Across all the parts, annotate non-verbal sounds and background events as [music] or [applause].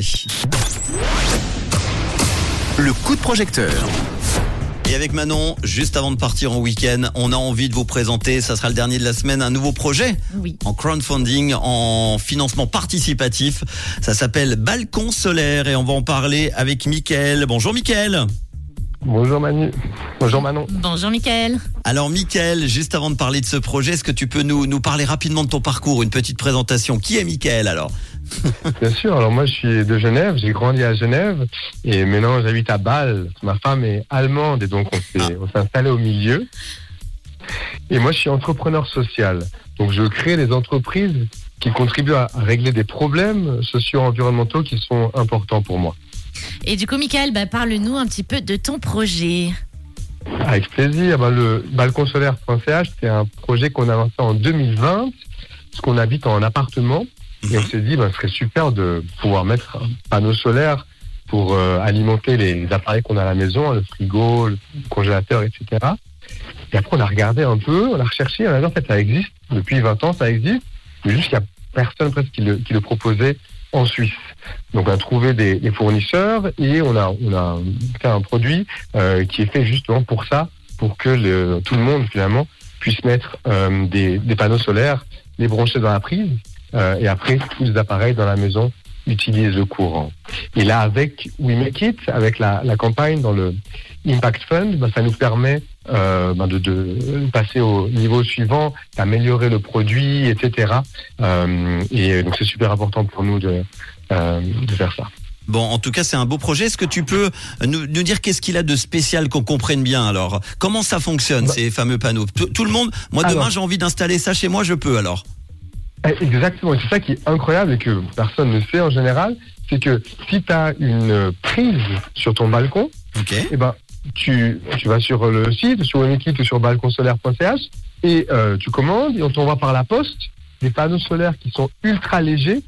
vrai. Le coup de projecteur. Et avec Manon, juste avant de partir en week-end, on a envie de vous présenter, ça sera le dernier de la semaine, un nouveau projet Oui. en crowdfunding, en financement participatif. Ça s'appelle Balcon solaire et on va en parler avec Mickaël. Bonjour Mickaël. Bonjour Manu. Bonjour Manon. Bonjour Mickaël. Alors Mickaël, juste avant de parler de ce projet, est-ce que tu peux nous, nous parler rapidement de ton parcours, une petite présentation Qui est Mickaël alors? [laughs] Bien sûr, alors moi je suis de Genève, j'ai grandi à Genève et maintenant j'habite à Bâle. Ma femme est allemande et donc on s'est on s'est installé au milieu. Et moi je suis entrepreneur social. Donc je crée des entreprises qui contribuent à régler des problèmes socio-environnementaux qui sont importants pour moi. Et du coup, Mickaël, bah, parle-nous un petit peu de ton projet. Avec plaisir. Ben, le balconsolaire.ch, c'est un projet qu'on a lancé en 2020, parce qu'on habite en appartement. Et on s'est dit, ben, ce serait super de pouvoir mettre un panneau solaire pour euh, alimenter les appareils qu'on a à la maison, le frigo, le congélateur, etc. Et après, on a regardé un peu, on a recherché, on a dit, en fait, ça existe. Depuis 20 ans, ça existe. Mais juste, il n'y a personne presque qui le, qui le proposait en Suisse. Donc, on a trouvé des, des fournisseurs et on a, on a fait un produit euh, qui est fait justement pour ça, pour que le, tout le monde, finalement, puisse mettre euh, des, des panneaux solaires, les brancher dans la prise euh, et après, tous les appareils dans la maison utilisent le courant. Et là, avec We Make It, avec la, la campagne dans le Impact Fund, bah, ça nous permet euh, bah, de, de passer au niveau suivant, d'améliorer le produit, etc. Euh, et donc, c'est super important pour nous de, de faire ça. Bon, en tout cas, c'est un beau projet. Est-ce que tu peux nous, nous dire qu'est-ce qu'il a de spécial qu'on comprenne bien alors? Comment ça fonctionne Bah- ces fameux panneaux? Tout, tout le monde, moi demain j'ai envie d'installer ça chez moi, je peux alors? Eh, Exactement, et c'est ça qui est incroyable et que personne ne sait en général, c'est que si tu as une prise sur ton balcon, Ok. eh ben, tu, tu vas sur le site, sur Wemekit ou sur balconsolaire.ch et euh, tu commandes et on t'envoie par la poste des panneaux solaires qui sont ultra légers.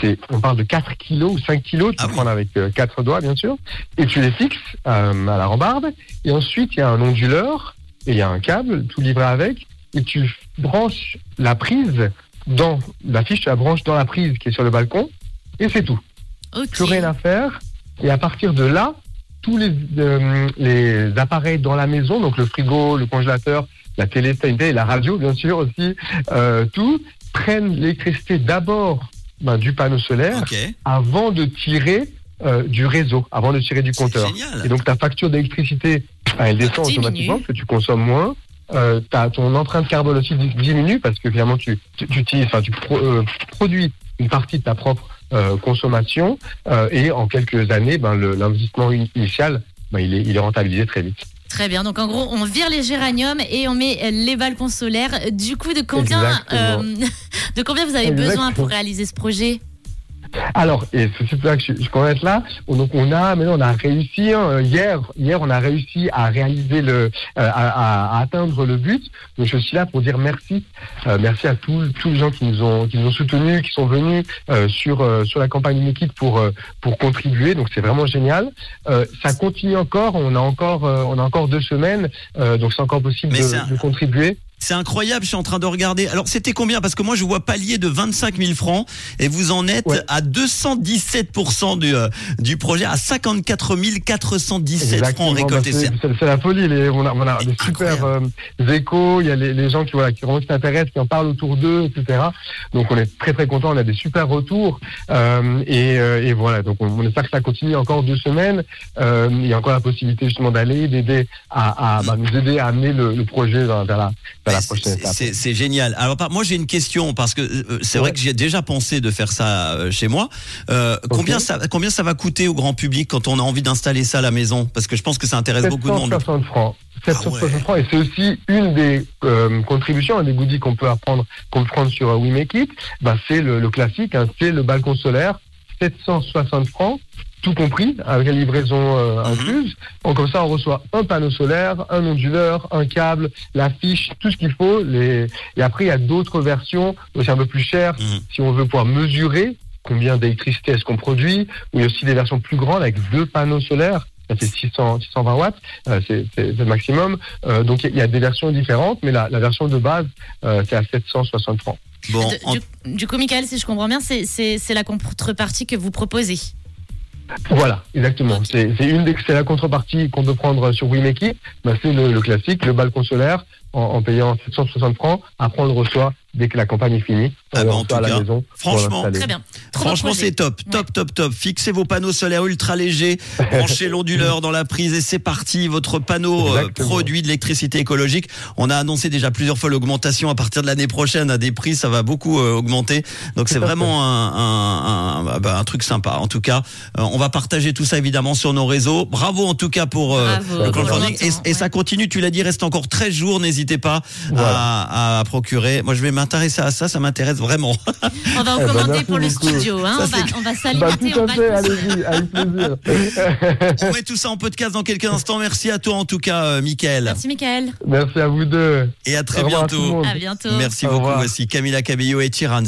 C'est, on parle de 4 kilos ou 5 kilos, tu Ah oui. prendre avec 4 doigts bien sûr, et tu les fixes euh, à la rambarde. Et ensuite, il y a un onduleur et il y a un câble, tout livré avec, et tu branches la prise dans la fiche, tu la branches dans la prise qui est sur le balcon, et c'est tout Ok. plus rien à faire. Et à partir de là, tous les, euh, les appareils dans la maison, donc le frigo, le congélateur, la télé, la radio bien sûr aussi, euh, tout, prennent l'électricité d'abord ben, du panneau solaire Ok. avant de tirer euh, du réseau, avant de tirer du compteur. génial. Et donc ta facture d'électricité, ben, elle descend automatiquement parce que tu consommes moins. Euh, t'as- ton empreinte carbone aussi di- diminue parce que finalement tu, tu, tu utilises, enfin, tu pro- euh, produis une partie de ta propre euh, consommation euh, et en quelques années, ben, l'investissement in- initial, ben, il, est, il est rentabilisé très vite. Très bien. Donc en gros, on vire les géraniums et on met les balcons solaires. Du coup, de combien, euh, [laughs] de combien vous avez besoin pour réaliser ce projet? Alors, et c'est c'est là que je, je commence là. Donc, on a, maintenant, on a réussi hein, hier. Hier, on a réussi à réaliser le, euh, à, atteindre le but. Donc, je suis là pour dire merci, Euh, merci à tous, tous les gens qui nous ont, qui nous ont soutenus, qui sont venus euh, sur euh, sur la campagne It pour euh, pour contribuer. Donc, c'est vraiment génial. Euh, ça continue encore. On a encore, euh, on a encore deux semaines. Euh, donc, c'est encore possible de contribuer. C'est incroyable, je suis en train de regarder. Alors c'était combien? Parce que moi je vois palier de 25 000 francs et vous en êtes Ouais. à 217% du, euh, du projet, à 54 417 francs récoltés. Bah, C'est- la folie. Les, on a, on a des super euh, échos. Il y a les, les gens qui, voilà, qui vraiment s'intéressent, qui en parlent autour d'eux, etc. Donc on est très très contents. On a des super retours. Euh, et, euh, et voilà. Donc on, on espère que ça continue encore deux semaines. Il y a encore la possibilité justement d'aller, d'aider à, à bah, nous aider à amener le, le projet vers, vers la, vers la C'est- prochaine génial. Alors moi j'ai une question parce que euh, c'est vrai que j'ai déjà pensé de faire ça euh, chez moi. Euh, Combien ça combien ça va coûter au grand public quand on a envie d'installer ça à la maison? Parce que je pense que ça intéresse beaucoup de monde. 760 francs. 760 Ah ouais. francs. Et c'est aussi une des euh, contributions, un des goodies qu'on peut apprendre, qu'on peut prendre sur euh, We Make It. Ben, c'est le, le classique, hein, c'est le balcon solaire. 760 francs, tout compris, avec la livraison euh, Mhm. incluse. Donc, comme ça, on reçoit un panneau solaire, un onduleur, un câble, la fiche, tout ce qu'il faut. Les... Et après, il y a d'autres versions, aussi un peu plus chères, Mhm. si on veut pouvoir mesurer combien d'électricité est-ce qu'on produit. Ou il y a aussi des versions plus grandes avec deux panneaux solaires. Ça fait 600, 620 watts, euh, c'est c'est- c'est le maximum. Euh, donc il y, a- il y a des versions différentes, mais la, la version de base, euh, c'est à 760 francs. Bon, en- du, du coup, Michael, si je comprends bien, c'est- c'est c'est la contrepartie que vous proposez. Voilà, exactement. C'est une des, c'est la contrepartie qu'on peut prendre sur WeMakey. Ben, c'est le, le classique, le balcon solaire en, en payant 760 francs. Après, on le reçoit dès que la campagne est finie. On Ah bah, en reçoit tout à la maison franchement. Très bien. Franchement, c'est top, top, top, top. Fixez vos panneaux solaires ultra légers, [laughs] branchez l'onduleur dans la prise et c'est parti. Votre panneau euh, produit de l'électricité écologique. On a annoncé déjà plusieurs fois l'augmentation à partir de l'année prochaine à des prix, ça va beaucoup euh, augmenter. Donc c'est vraiment un, un, un, bah, un truc sympa. En tout cas, euh, on va partager tout ça évidemment sur nos réseaux. Bravo en tout cas pour euh, Bravo, le crowdfunding. Et, et ça continue, tu l'as dit, reste encore 13 jours. N'hésitez pas Voilà. à, à procurer. Moi, je vais m'intéresser à ça, ça m'intéresse vraiment. On va en Eh ben, commander pour le beaucoup. Hein. Ça, on va, on va Bah, s'alimenter tout à fait, allez-y, avec [laughs] plaisir. On met tout ça en podcast dans quelques instants. Merci à toi en tout cas, euh, Mickaël. Merci, Michael. Merci à vous deux. Et à très à tout bientôt. À bientôt. Merci Au beaucoup. revoir. Voici Camila Cabello et Tiran